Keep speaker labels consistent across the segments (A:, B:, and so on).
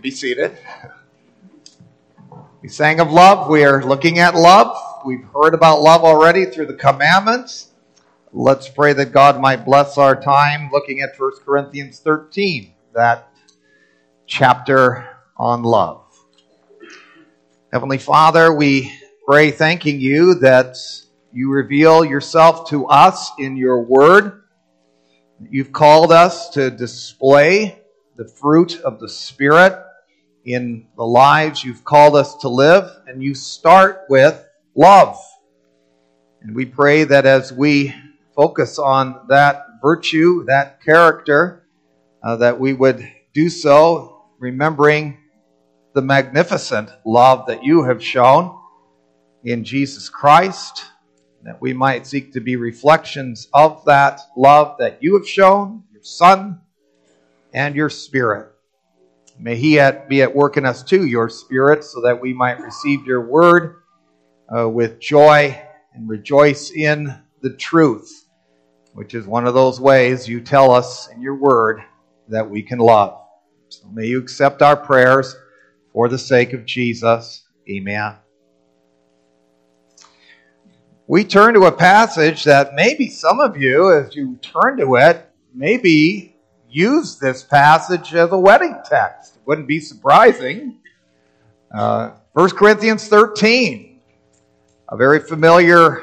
A: Be seated. We sang of love. We are looking at love. We've heard about love already through the commandments. Let's pray that God might bless our time looking at 1 Corinthians 13, that chapter on love. Heavenly Father, we pray thanking you that you reveal yourself to us in your word. You've called us to display the fruit of the Spirit in the lives you've called us to live, and you start with love. And we pray that as we focus on that virtue, that character, uh, that we would do so remembering the magnificent love that you have shown in Jesus Christ, that we might seek to be reflections of that love that you have shown, your Son, and your Spirit. May He at, be at work in us too, your Spirit, so that we might receive your word uh, with joy and rejoice in the truth, which is one of those ways you tell us in your word that we can love. So may you accept our prayers for the sake of Jesus. Amen. We turn to a passage that maybe some of you, as you turn to it, maybe use this passage as a wedding text. It wouldn't be surprising. Uh, 1 Corinthians 13, a very familiar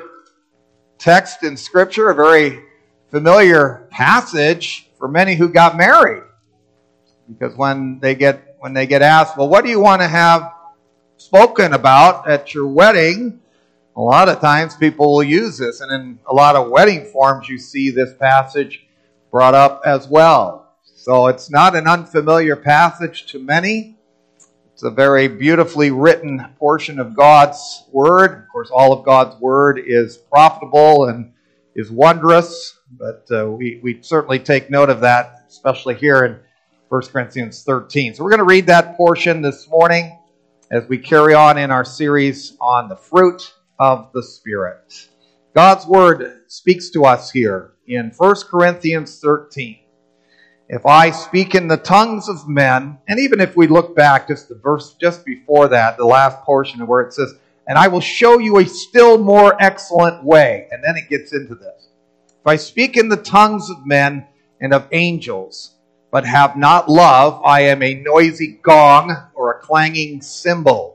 A: text in Scripture, a very familiar passage for many who got married. Because when they get when they get asked, well, what do you want to have spoken about at your wedding? A lot of times people will use this, and in a lot of wedding forms, you see this passage brought up as well. So it's not an unfamiliar passage to many. It's a very beautifully written portion of God's Word. Of course, all of God's Word is profitable and is wondrous, but uh, we, we certainly take note of that, especially here in 1 Corinthians 13. So we're going to read that portion this morning as we carry on in our series on the fruit of the Spirit. God's Word speaks to us here in 1 Corinthians 13. If I speak in the tongues of men, and even if we look back just the verse just before that, the last portion of where it says, and I will show you a still more excellent way. And then it gets into this. If I speak in the tongues of men and of angels, but have not love, I am a noisy gong or a clanging cymbal.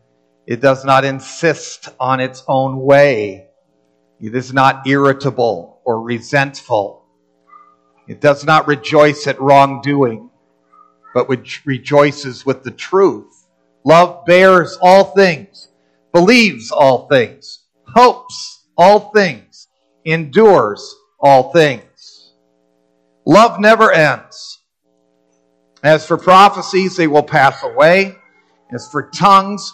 A: It does not insist on its own way. It is not irritable or resentful. It does not rejoice at wrongdoing, but rejoices with the truth. Love bears all things, believes all things, hopes all things, endures all things. Love never ends. As for prophecies, they will pass away. As for tongues,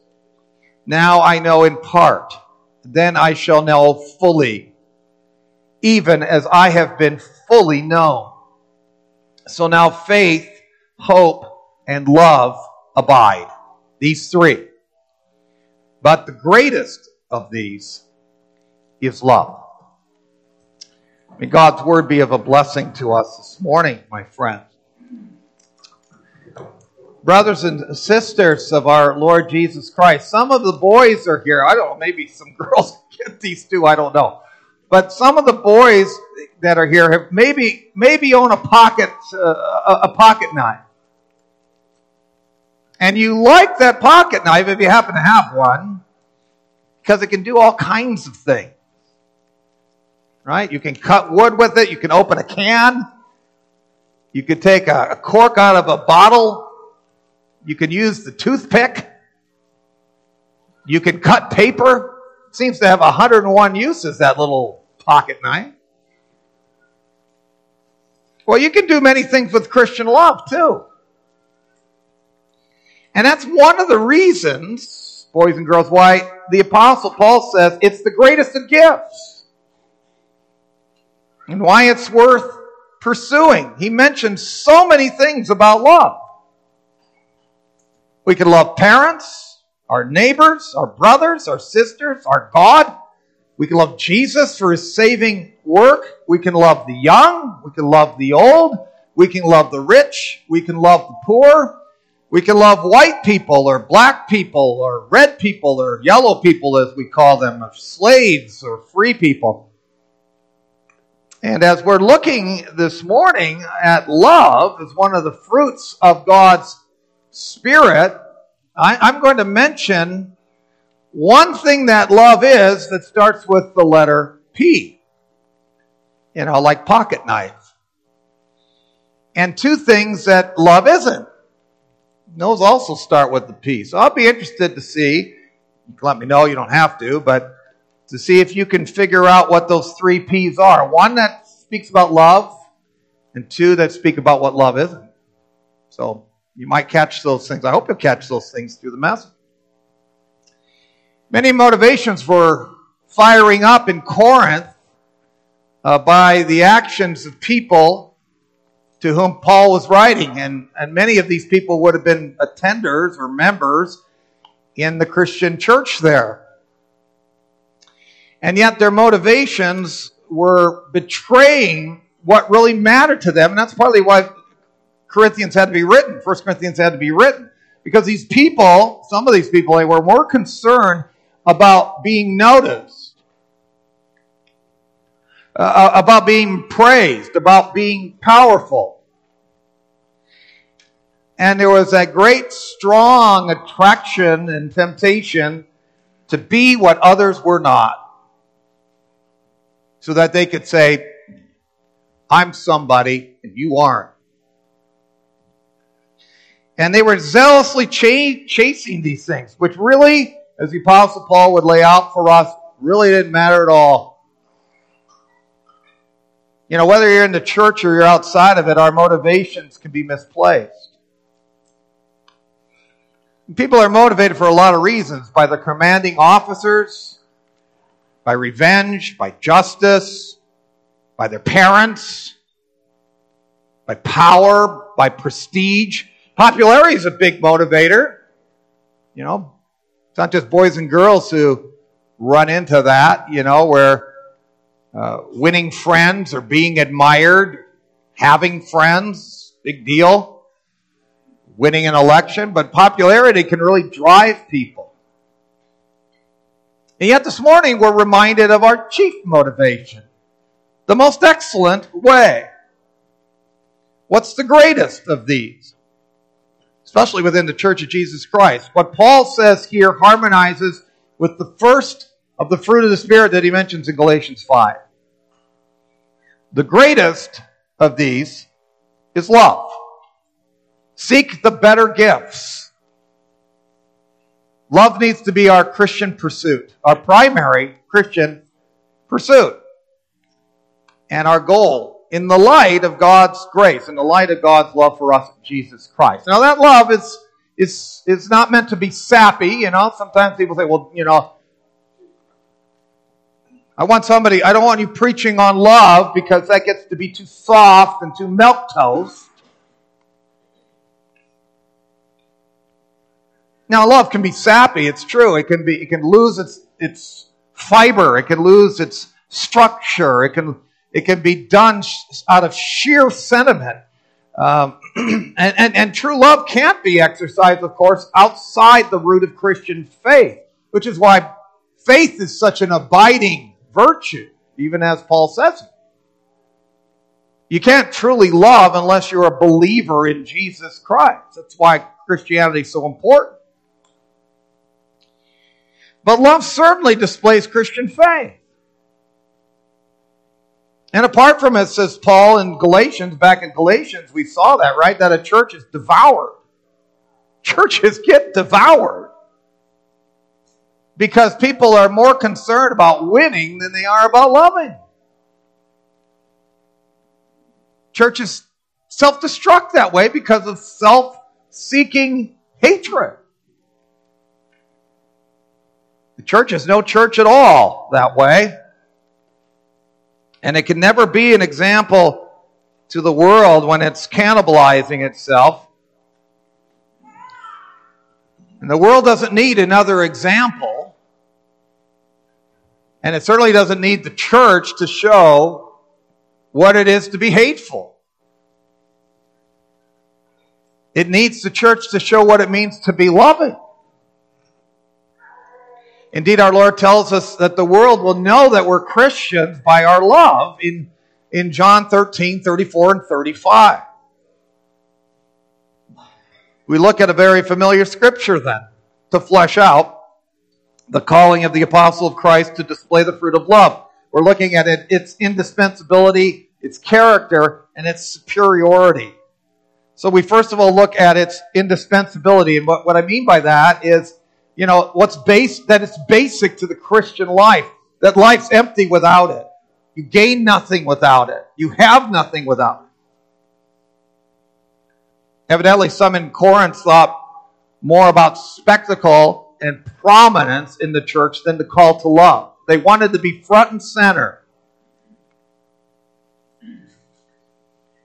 A: Now I know in part, then I shall know fully, even as I have been fully known. So now faith, hope, and love abide. These three. But the greatest of these is love. May God's word be of a blessing to us this morning, my friends. Brothers and sisters of our Lord Jesus Christ, some of the boys are here. I don't know, maybe some girls get these too, I don't know. But some of the boys that are here have maybe maybe own a pocket uh, a pocket knife. And you like that pocket knife if you happen to have one, because it can do all kinds of things. Right? You can cut wood with it, you can open a can, you can take a, a cork out of a bottle, you can use the toothpick, you can cut paper. It seems to have 101 uses, that little pocket knife. Well, you can do many things with Christian love, too. And that's one of the reasons, boys and girls, why the Apostle Paul says it's the greatest of gifts. And why it's worth pursuing. He mentions so many things about love. We can love parents, our neighbors, our brothers, our sisters, our God. We can love Jesus for his saving work. We can love the young. We can love the old. We can love the rich. We can love the poor. We can love white people or black people or red people or yellow people, as we call them, or slaves or free people. And as we're looking this morning at love as one of the fruits of God's Spirit, I, am going to mention one thing that love is that starts with the letter P. You know, like pocket knife. And two things that love isn't. Those also start with the P. So I'll be interested to see. You can let me know, you don't have to, but to see if you can figure out what those three P's are. One that speaks about love, and two that speak about what love isn't. So you might catch those things. I hope you'll catch those things through the message. Many motivations were firing up in Corinth uh, by the actions of people to whom Paul was writing. And, and many of these people would have been attenders or members in the Christian church there. And yet their motivations were betraying what really mattered to them. And that's partly why Corinthians had to be written. First Corinthians had to be written. Because these people, some of these people, they were more concerned about being noticed, uh, uh about being praised, about being powerful. And there was that great, strong attraction and temptation to be what others were not so that they could say, I'm somebody and you aren't. And they were zealously ch- chasing these things, which really, as the Apostle Paul would lay out for us, really didn't matter at all. You know, whether you're in the church or you're outside of it, our motivations can be misplaced. People are motivated for a lot of reasons by the commanding officers, by revenge, by justice, by their parents, by power, by prestige. Popularity is a big motivator. You know, it's not just boys and girls who run into that, you know, where uh, winning friends or being admired, having friends, big deal. Winning an election, but popularity can really drive people. And yet this morning we're reminded of our chief motivation, the most excellent way. What's the greatest of these? Especially within the Church of Jesus Christ. What Paul says here harmonizes with the first of the fruit of the Spirit that he mentions in Galatians 5. The greatest of these is love. Seek the better gifts Love needs to be our Christian pursuit, our primary Christian pursuit, and our goal in the light of God's grace, in the light of God's love for us Jesus Christ. Now, that love is, is, is not meant to be sappy, you know. Sometimes people say, well, you know, I want somebody, I don't want you preaching on love because that gets to be too soft and too milk toast. Now, love can be sappy. It's true. It can be. It can lose its its fiber. It can lose its structure. It can it can be done out of sheer sentiment. Um, and, and, and true love can't be exercised, of course, outside the root of Christian faith, which is why faith is such an abiding virtue, even as Paul says. You can't truly love unless you're a believer in Jesus Christ. That's why Christianity is so important. But love certainly displays Christian faith. And apart from it, says Paul in Galatians, back in Galatians, we saw that, right? That a church is devoured. Churches get devoured because people are more concerned about winning than they are about loving. Churches self destruct that way because of self seeking hatred. The church is no church at all that way. And it can never be an example to the world when it's cannibalizing itself. And the world doesn't need another example. And it certainly doesn't need the church to show what it is to be hateful. It needs the church to show what it means to be loving. Indeed, our Lord tells us that the world will know that we're Christians by our love in, in John 13, 34, and 35. We look at a very familiar scripture then to flesh out the calling of the apostle of Christ to display the fruit of love. We're looking at it, its indispensability, its character, and its superiority. So we first of all look at its indispensability. And what, what I mean by that is you know, what's base, that it's basic to the Christian life, that life's empty without it. You gain nothing without it. You have nothing without it. Evidently, some in Corinth thought more about spectacle and prominence in the church than the call to love. They wanted to be front and center.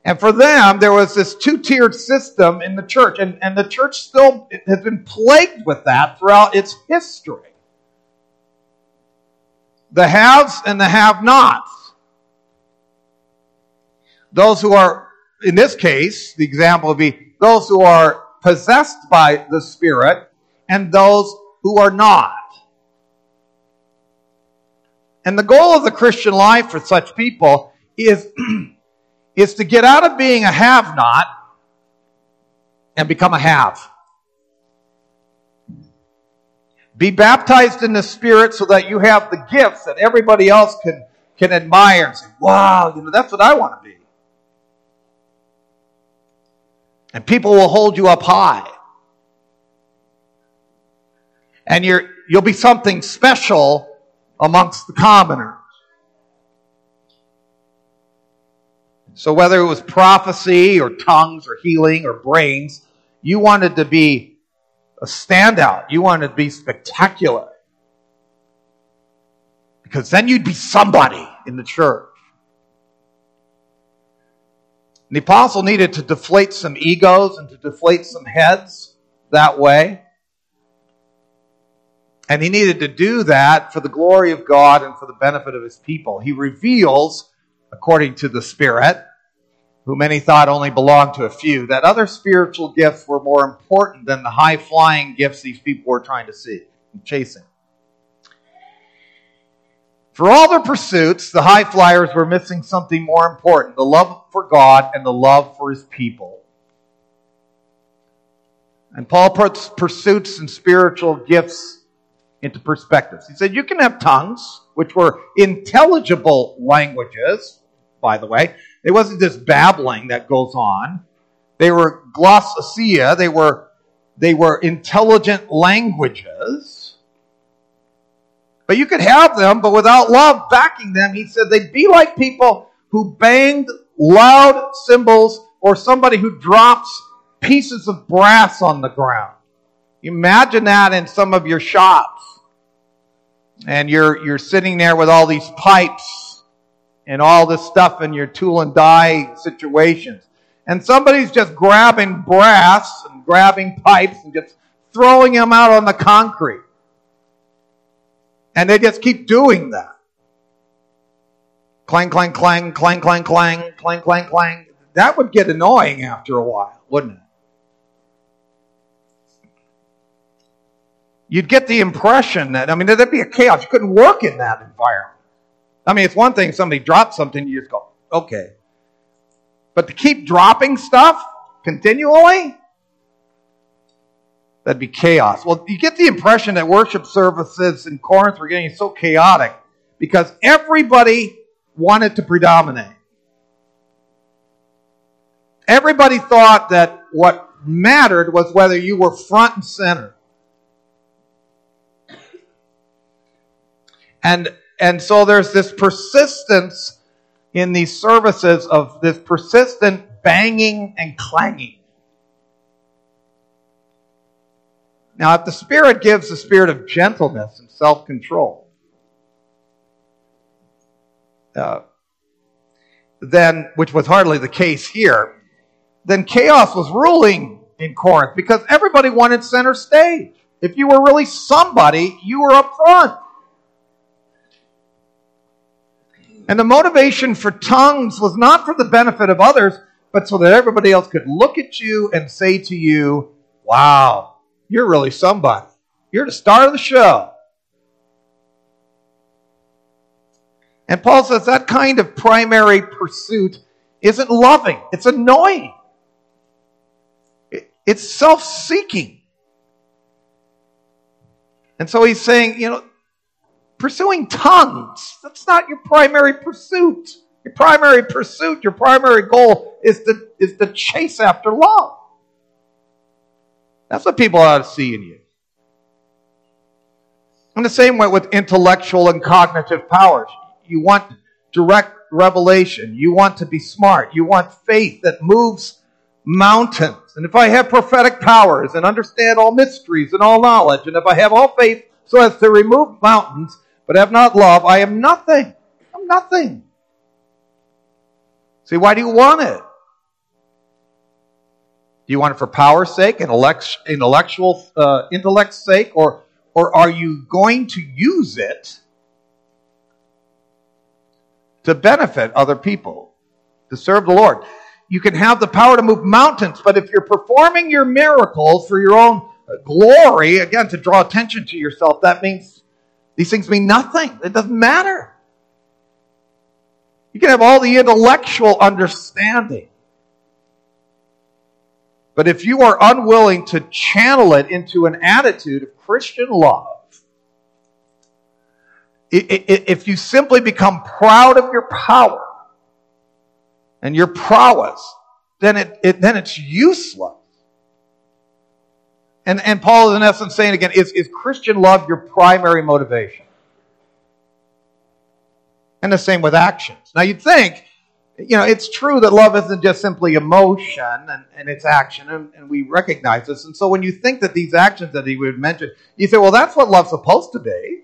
A: And for them, there was this two tiered system in the church, and, and the church still has been plagued with that throughout its history. The haves and the have nots. Those who are, in this case, the example would be those who are possessed by the Spirit and those who are not. And the goal of the Christian life for such people is is to get out of being a have not and become a have. Be baptized in the Spirit so that you have the gifts that everybody else can, can admire and say, wow, you know, that's what I want to be. And people will hold you up high. And you're, you'll be something special amongst the commoners. So whether it was prophecy or tongues or healing or brains, you wanted to be a standout. You wanted to be spectacular. Because then you'd be somebody in the church. And the apostle needed to deflate some egos and to deflate some heads that way. And he needed to do that for the glory of God and for the benefit of his people. He reveals according to the Spirit, who many thought only belonged to a few, that other spiritual gifts were more important than the high flying gifts these people were trying to see and chasing. For all their pursuits, the high flyers were missing something more important the love for God and the love for his people. And Paul puts pursuits and spiritual gifts into perspectives. He said, You can have tongues, which were intelligible languages, by the way. It wasn't just babbling that goes on. They were glossolalia, they were, they were intelligent languages. But you could have them, but without love backing them, he said they'd be like people who banged loud cymbals or somebody who drops pieces of brass on the ground. Imagine that in some of your shops. And you're, you're sitting there with all these pipes and all this stuff in your tool and die situations. And somebody's just grabbing brass and grabbing pipes and just throwing them out on the concrete. And they just keep doing that. Clang, clang, clang, clang, clang, clang, clang, clang, clang. That would get annoying after a while, wouldn't it? You'd get the impression that, I mean, there'd be a chaos. You couldn't work in that environment. I mean, it's one thing if somebody drops something, you just go, okay. But to keep dropping stuff continually, That'd be chaos. Well, you get the impression that worship services in Corinth were getting so chaotic because everybody wanted to predominate. Everybody thought that what mattered was whether you were front and center. And, and so there's this persistence in these services of this persistent banging and clanging. Now, if the Spirit gives the spirit of gentleness and self control, uh, then, which was hardly the case here, then chaos was ruling in Corinth because everybody wanted center stage. If you were really somebody, you were up front. And the motivation for tongues was not for the benefit of others, but so that everybody else could look at you and say to you, Wow, you're really somebody. You're the star of the show. And Paul says that kind of primary pursuit isn't loving, it's annoying, it's self seeking. And so he's saying, you know, pursuing tongues, that's not your primary pursuit. Your primary pursuit, your primary goal is to, is to chase after love. That's what people ought to see in you. In the same way with intellectual and cognitive powers. You want direct revelation. You want to be smart. You want faith that moves mountains. And if I have prophetic powers and understand all mysteries and all knowledge, and if I have all faith so as to remove mountains, but have not love, I am nothing. I'm nothing. See, why do you want it? Do you want it for power's sake, intellectual uh, intellect's sake, or or are you going to use it to benefit other people, to serve the Lord? You can have the power to move mountains, but if you're performing your miracles for your own glory, again, to draw attention to yourself, that means these things mean nothing. It doesn't matter. You can have all the intellectual understanding. But if you are unwilling to channel it into an attitude of Christian love, if you simply become proud of your power and your prowess, then, it, it, then it's useless. And, and Paul is in essence saying again, is, is Christian love your primary motivation? And the same with actions. Now you'd think you know, it's true that love isn't just simply emotion and, and it's action, and, and, we recognize this. And so when you think that these actions that he would mention, you say, well, that's what love's supposed to be.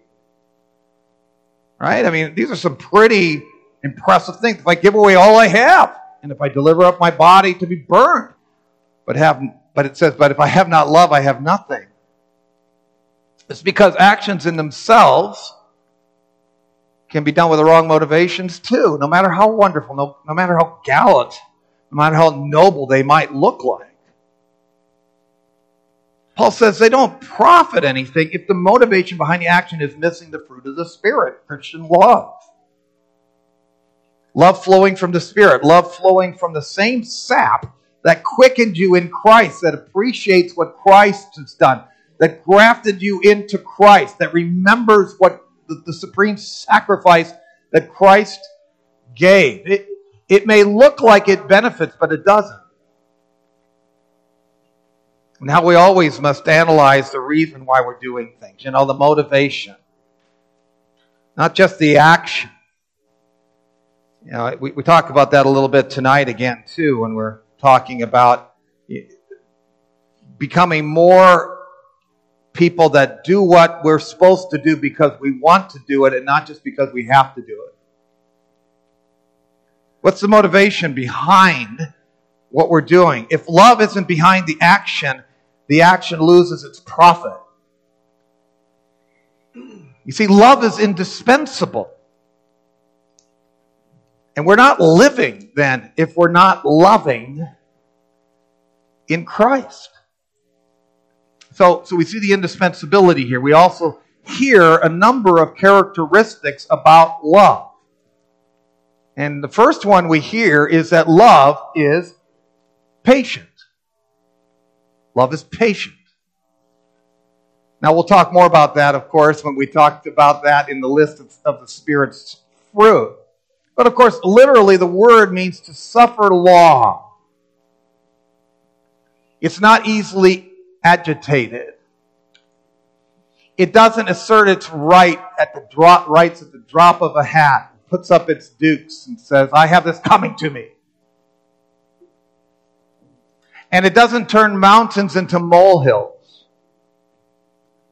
A: Right? I mean, these are some pretty impressive things. If I give away all I have, and if I deliver up my body to be burned, but have but it says, but if I have not love, I have nothing. It's because actions in themselves can be done with the wrong motivations too, no matter how wonderful, no, no matter how gallant, no matter how noble they might look like. Paul says they don't profit anything if the motivation behind the action is missing the fruit of the Spirit, Christian love. Love flowing from the Spirit, love flowing from the same sap that quickened you in Christ, that appreciates what Christ has done, that grafted you into Christ, that remembers what the, the supreme sacrifice that Christ gave. It, it may look like it benefits, but it doesn't. Now we always must analyze the reason why we're doing things, you know, the motivation, not just the action. You know, we, we talk about that a little bit tonight again, too, when we're talking about eh, becoming more people that do what we're supposed to do because we want to do it and not just because we have to do it. What's the motivation behind what we're doing? If love isn't behind the action, the action loses its profit. You see, love is indispensable. And we're not living then if we're not loving in Christ. So, so we see the indispensability here. We also hear a number of characteristics about love. And the first one we hear is that love is patient. Love is patient. Now, we'll talk more about that, of course, when we talked about that in the list of, of the Spirit's fruit. But of course, literally, the word means to suffer long. It's not easily agitated. It doesn't assert its right at the drop, rights at the drop of a hat, puts up its dukes and says, I have this coming to me. And it doesn't turn mountains into molehills.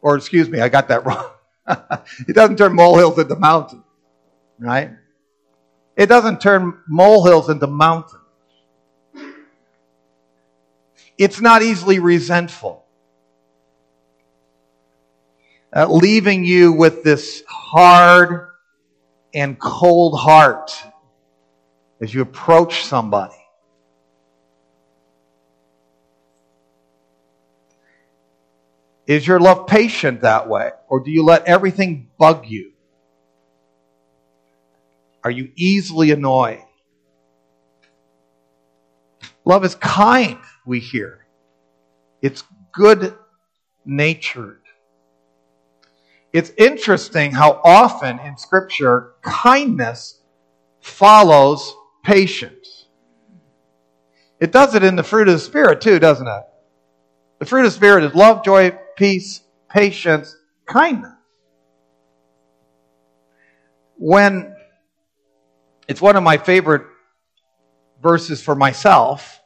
A: Or, excuse me, I got that wrong. it doesn't turn molehills into mountains, right? It doesn't turn molehills into mountains. It's not easily resentful, uh, leaving you with this hard and cold heart as you approach somebody. Is your love patient that way? Or do you let everything bug you? Are you easily annoyed? Love is kind, we hear. It's good natured. It's interesting how often in Scripture kindness follows patience. It does it in the fruit of the Spirit too, doesn't it? The fruit of the Spirit is love, joy, peace, patience, kindness. When it's one of my favorite verses for myself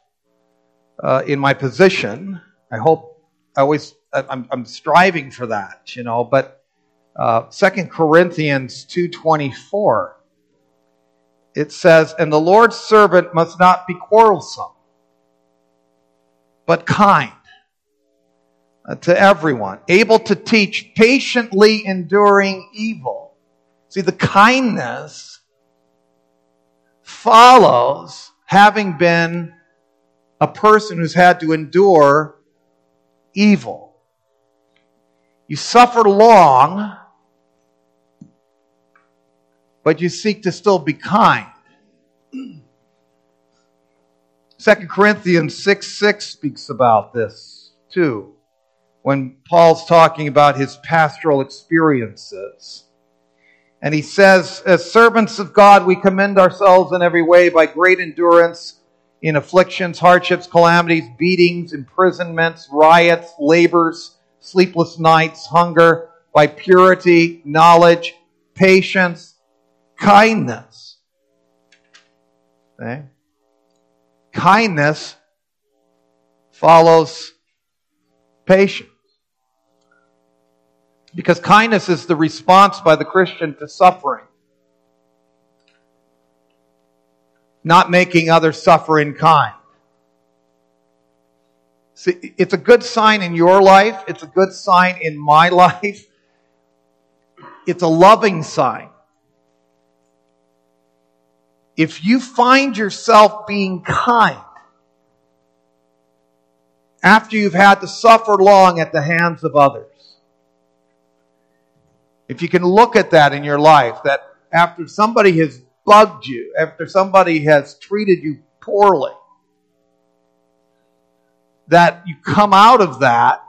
A: uh, in my position, I hope I always I'm, I'm striving for that, you know. But uh, Second Corinthians two twenty four, it says, "And the Lord's servant must not be quarrelsome, but kind." Uh, to everyone, able to teach, patiently enduring evil. See, the kindness follows having been a person who's had to endure evil. You suffer long, but you seek to still be kind. 2 Corinthians 6 6 speaks about this too when Paul's talking about his pastoral experiences. And he says, As servants of God, we commend ourselves in every way by great endurance in afflictions, hardships, calamities, beatings, imprisonments, riots, labors, sleepless nights, hunger, by purity, knowledge, patience, kindness. Okay? Kindness follows patience. Because kindness is the response by the Christian to suffering. Not making others suffer in kind. See, it's a good sign in your life. It's a good sign in my life. It's a loving sign. If you find yourself being kind after you've had to suffer long at the hands of others, if you can look at that in your life, that after somebody has bugged you, after somebody has treated you poorly, that you come out of that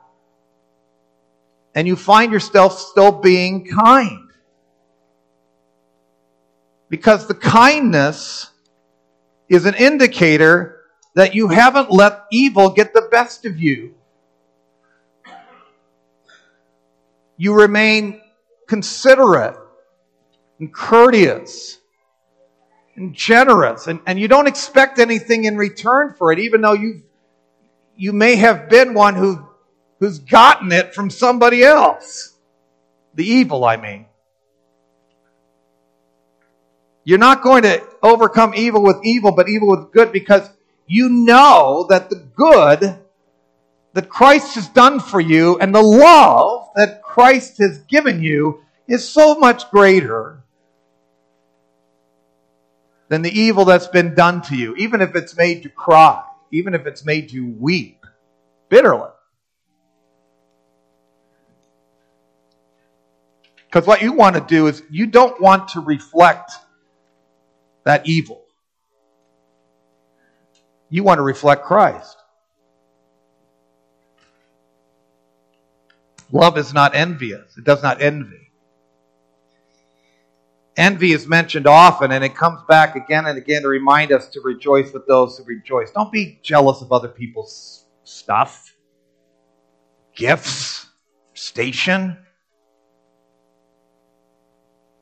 A: and you find yourself still being kind. Because the kindness is an indicator that you haven't let evil get the best of you. You remain considerate and courteous and generous. And, and you don't expect anything in return for it, even though you you may have been one who, who's gotten it from somebody else. The evil, I mean. You're not going to overcome evil with evil, but evil with good because you know that the good that Christ has done for you and the love that Christ has given you is so much greater than the evil that's been done to you, even if it's made you cry, even if it's made you weep bitterly. Because what you want to do is you don't want to reflect that evil. You want to reflect Christ. Love is not envious, it does not envy. Envy is mentioned often, and it comes back again and again to remind us to rejoice with those who rejoice. Don't be jealous of other people's stuff, gifts, station.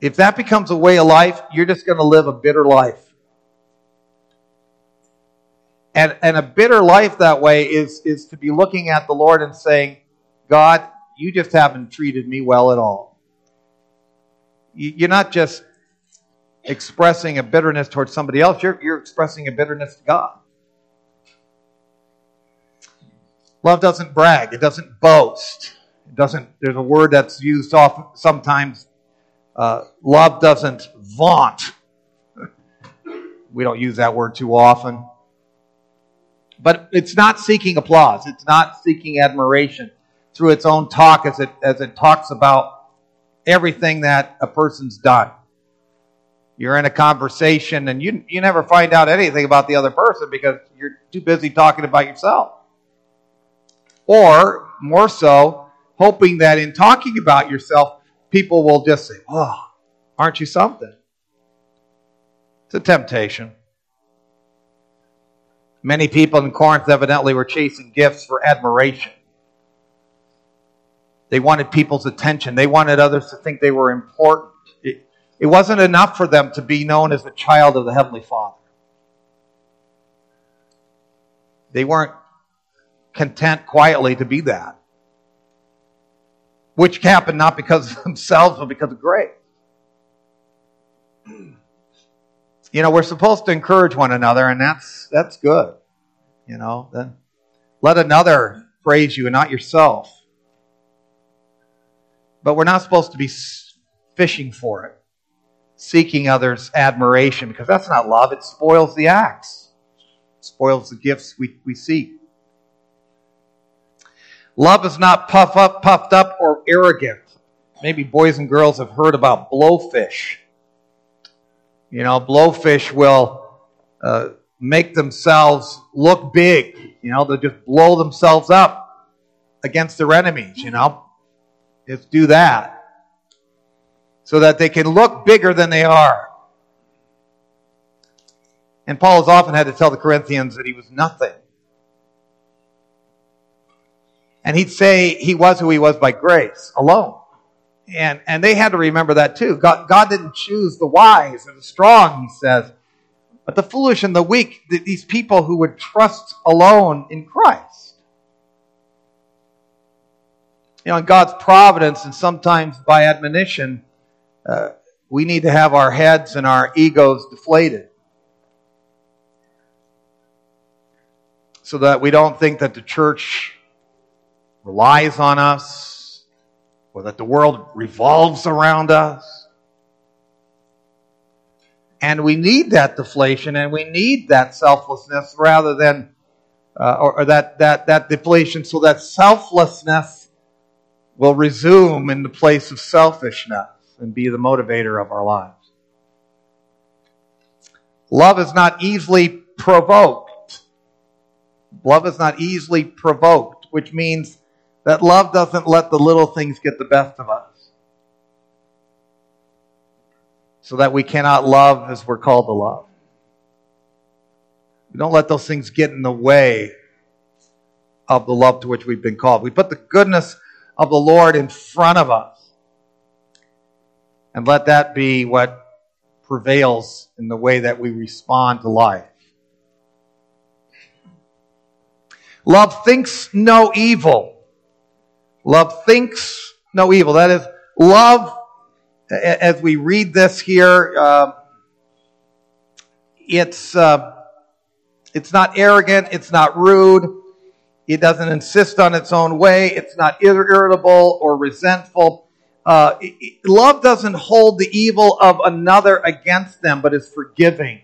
A: If that becomes a way of life, you're just going to live a bitter life. And, and a bitter life that way is, is to be looking at the Lord and saying, God, you just haven't treated me well at all. You're not just expressing a bitterness towards somebody else, you're, you're expressing a bitterness to God. Love doesn't brag, it doesn't boast. It doesn't, there's a word that's used often, sometimes. Uh, love doesn't vaunt. We don't use that word too often. But it's not seeking applause. It's not seeking admiration through its own talk as it, as it talks about everything that a person's done. You're in a conversation and you, you never find out anything about the other person because you're too busy talking about yourself. Or, more so, hoping that in talking about yourself, people will just say, Oh, aren't you something? It's a temptation. Many people in Corinth evidently were chasing gifts for admiration. They wanted people's attention. They wanted others to think they were important. It, it wasn't enough for them to be known as a child of the Heavenly Father. They weren't content quietly to be that, which happened not because of themselves, but because of grace. You know, we're supposed to encourage one another, and that's that's good. You know, then let another praise you and not yourself. But we're not supposed to be fishing for it, seeking others' admiration, because that's not love. It spoils the acts, it spoils the gifts we, we seek. Love is not puff up, puffed up, or arrogant. Maybe boys and girls have heard about blowfish. You know, blowfish will uh, make themselves look big. You know, they'll just blow themselves up against their enemies, you know. Just do that. So that they can look bigger than they are. And Paul has often had to tell the Corinthians that he was nothing. And he'd say he was who he was by grace alone. And, and they had to remember that too. God, God didn't choose the wise or the strong, he says, but the foolish and the weak, these people who would trust alone in Christ. You know, in God's providence and sometimes by admonition, uh, we need to have our heads and our egos deflated. So that we don't think that the church relies on us or that the world revolves around us. And we need that deflation and we need that selflessness rather than, uh, or, or that, that, that deflation so that selflessness will resume in the place of selfishness and be the motivator of our lives. Love is not easily provoked. Love is not easily provoked, which means that love doesn't let the little things get the best of us. So that we cannot love as we're called to love. We don't let those things get in the way of the love to which we've been called. We put the goodness of the Lord in front of us. And let that be what prevails in the way that we respond to life. Love thinks no evil. Love thinks no evil. That is, love, as we read this here, uh, it's, uh, it's not arrogant, it's not rude, it doesn't insist on its own way, it's not irritable or resentful. Uh, love doesn't hold the evil of another against them, but is forgiving.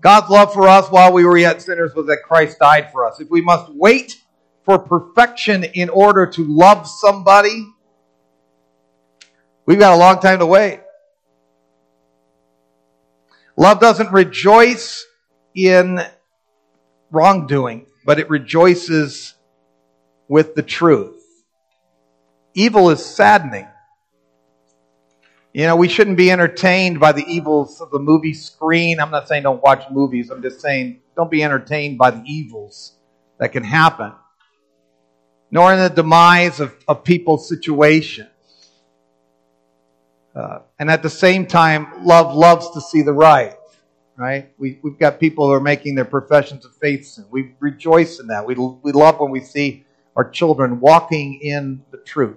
A: God's love for us while we were yet sinners was that Christ died for us. If we must wait for perfection in order to love somebody, we've got a long time to wait. Love doesn't rejoice in wrongdoing, but it rejoices with the truth. Evil is saddening. You know, we shouldn't be entertained by the evils of the movie screen. I'm not saying don't watch movies. I'm just saying don't be entertained by the evils that can happen, nor in the demise of, of people's situations. Uh, and at the same time, love loves to see the right, right? We, we've got people who are making their professions of faith. And we rejoice in that. We, we love when we see our children walking in the truth.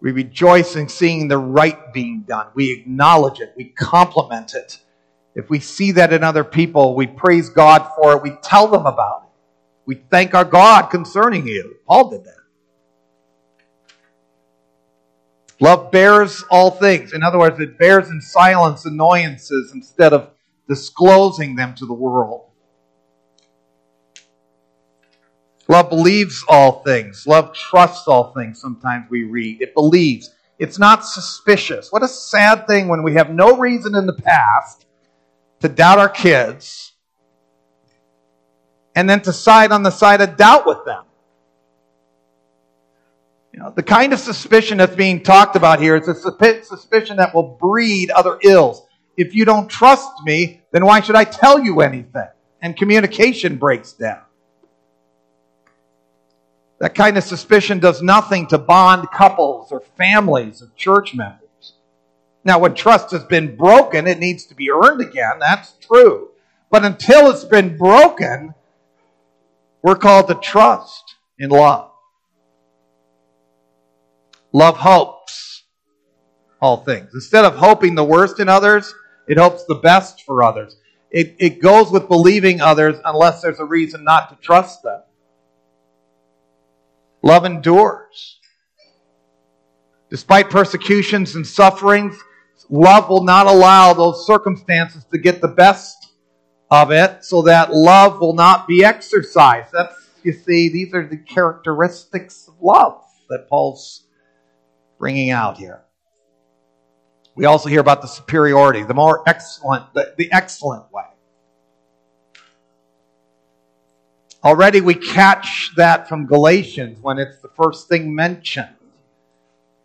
A: We rejoice in seeing the right being done. We acknowledge it. We compliment it. If we see that in other people, we praise God for it. We tell them about it. We thank our God concerning you. Paul did that. Love bears all things. In other words, it bears in silence annoyances instead of disclosing them to the world. Love believes all things. Love trusts all things, sometimes we read. It believes. It's not suspicious. What a sad thing when we have no reason in the past to doubt our kids and then to side on the side of doubt with them. You know, the kind of suspicion that's being talked about here is a suspicion that will breed other ills. If you don't trust me, then why should I tell you anything? And communication breaks down. That kind of suspicion does nothing to bond couples or families or church members. Now, when trust has been broken, it needs to be earned again. That's true. But until it's been broken, we're called to trust in love. Love hopes all things. Instead of hoping the worst in others, it hopes the best for others. It, it goes with believing others unless there's a reason not to trust them. Love endures. Despite persecutions and sufferings, love will not allow those circumstances to get the best of it so that love will not be exercised. That's, you see, these are the characteristics of love that Paul's bringing out here. We also hear about the superiority, the more excellent, the, the excellent way. Already we catch that from Galatians when it's the first thing mentioned.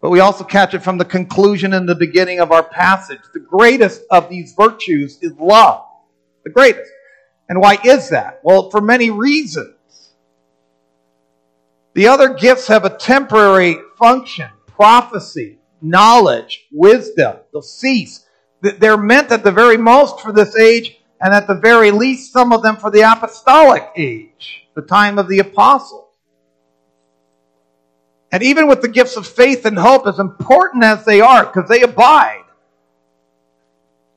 A: But we also catch it from the conclusion in the beginning of our passage. The greatest of these virtues is love. The greatest. And why is that? Well, for many reasons. The other gifts have a temporary function prophecy, knowledge, wisdom. They'll cease. They're meant at the very most for this age, and at the very least, some of them for the apostolic age, the time of the apostles. And even with the gifts of faith and hope, as important as they are, because they abide,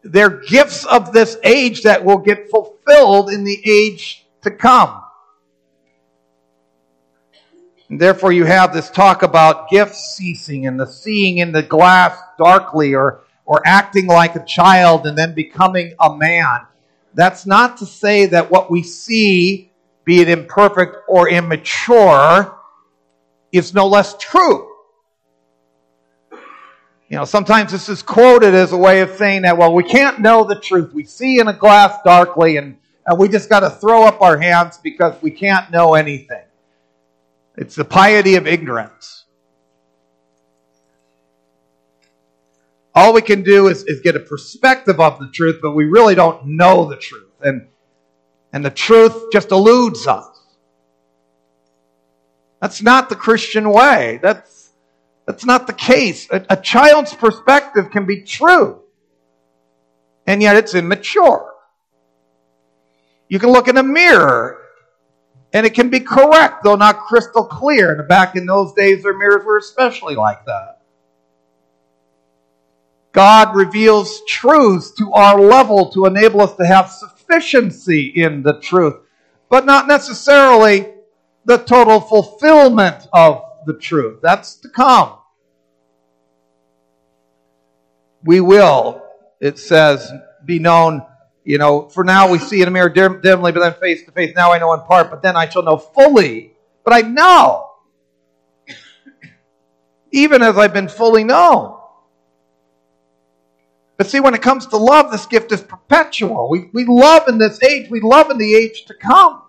A: they're gifts of this age that will get fulfilled in the age to come. And therefore, you have this talk about gifts ceasing and the seeing in the glass darkly or, or acting like a child and then becoming a man. That's not to say that what we see, be it imperfect or immature, is no less true. You know, sometimes this is quoted as a way of saying that, well, we can't know the truth. We see in a glass darkly and, and we just got to throw up our hands because we can't know anything. It's the piety of ignorance. All we can do is, is get a perspective of the truth, but we really don't know the truth. And, and the truth just eludes us. That's not the Christian way. That's, that's not the case. A, a child's perspective can be true, and yet it's immature. You can look in a mirror and it can be correct, though not crystal clear. And back in those days, their mirrors were especially like that. God reveals truths to our level to enable us to have sufficiency in the truth, but not necessarily the total fulfillment of the truth. That's to come. We will, it says, be known you know, for now we see in a mirror dim, dimly, but then face to face. Now I know in part, but then I shall know fully. But I know, even as I've been fully known. But see, when it comes to love, this gift is perpetual. We, we love in this age, we love in the age to come.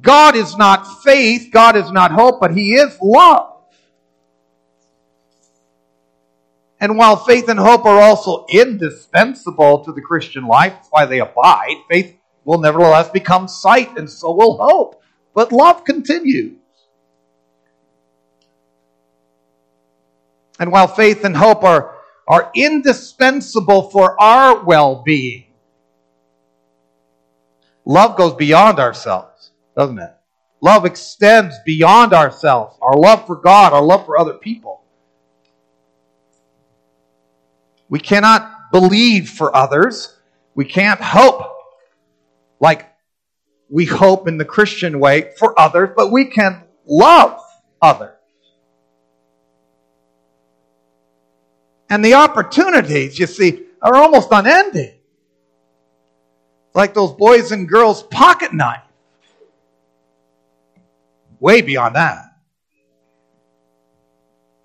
A: God is not faith, God is not hope, but He is love. And while faith and hope are also indispensable to the Christian life, that's why they abide, faith will nevertheless become sight, and so will hope. But love continues. And while faith and hope are, are indispensable for our well being, love goes beyond ourselves, doesn't it? Love extends beyond ourselves, our love for God, our love for other people. We cannot believe for others. We can't hope like we hope in the Christian way for others, but we can love others. And the opportunities, you see, are almost unending. Like those boys and girls pocket knife. Way beyond that.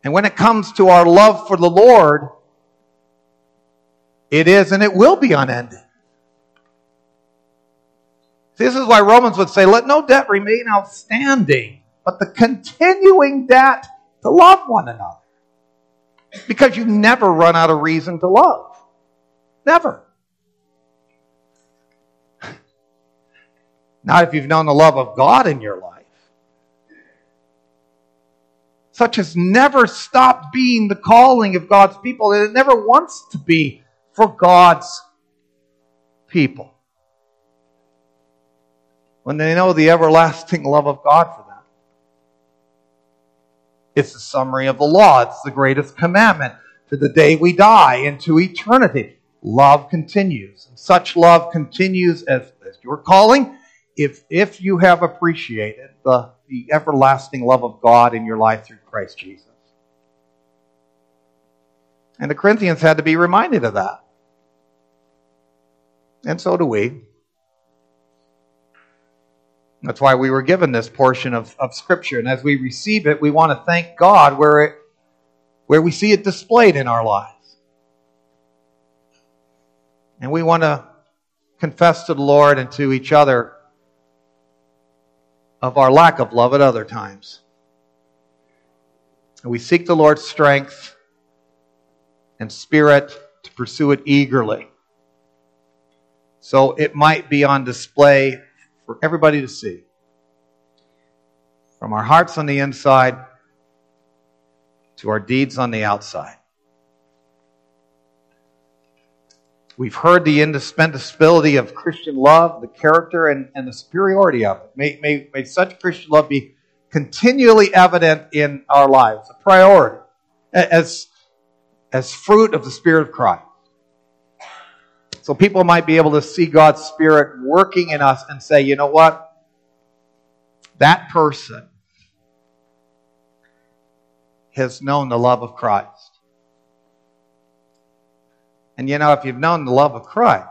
A: And when it comes to our love for the Lord, it is and it will be unending. This is why Romans would say, let no debt remain outstanding, but the continuing debt to love one another. Because you never run out of reason to love. Never. Not if you've known the love of God in your life. Such has never stopped being the calling of God's people, and it never wants to be for God's people when they know the everlasting love of God for them. It's the summary of the law, it's the greatest commandment to the day we die into eternity. Love continues. And such love continues as, as your calling. If, if you have appreciated the, the everlasting love of God in your life through Christ Jesus. And the Corinthians had to be reminded of that. And so do we. That's why we were given this portion of, of Scripture. And as we receive it, we want to thank God where, it, where we see it displayed in our lives. And we want to confess to the Lord and to each other of our lack of love at other times. And we seek the Lord's strength and spirit to pursue it eagerly. So it might be on display for everybody to see. From our hearts on the inside to our deeds on the outside. We've heard the indispensability of Christian love, the character, and, and the superiority of it. May, may, may such Christian love be continually evident in our lives, a priority, as, as fruit of the Spirit of Christ. So people might be able to see God's Spirit working in us and say, you know what? That person has known the love of Christ. And you know, if you've known the love of Christ,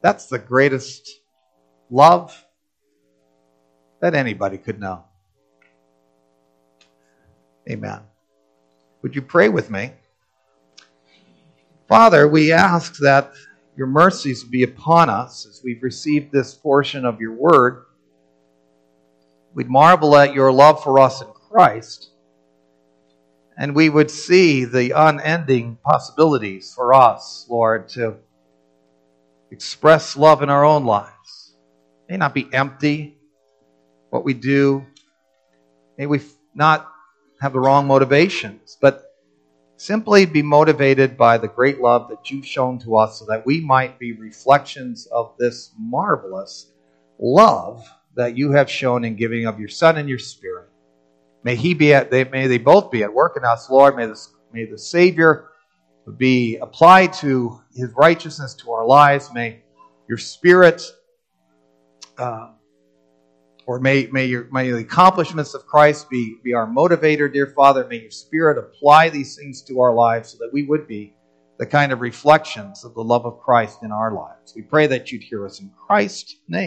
A: that's the greatest love that anybody could know. Amen. Would you pray with me? Father, we ask that your mercies be upon us as we've received this portion of your word. We'd marvel at your love for us in Christ, and we would see the unending possibilities for us, Lord, to express love in our own lives. May not be empty, what we do. May we not have the wrong motivations, but Simply be motivated by the great love that you've shown to us so that we might be reflections of this marvelous love that you have shown in giving of your Son and your Spirit. May he be at, they, may they both be at work in us, Lord. May the, may the Savior be applied to his righteousness to our lives. May your Spirit uh, or may, may, your, may the accomplishments of Christ be, be our motivator, dear Father. May your Spirit apply these things to our lives so that we would be the kind of reflections of the love of Christ in our lives. We pray that you'd hear us in Christ's name.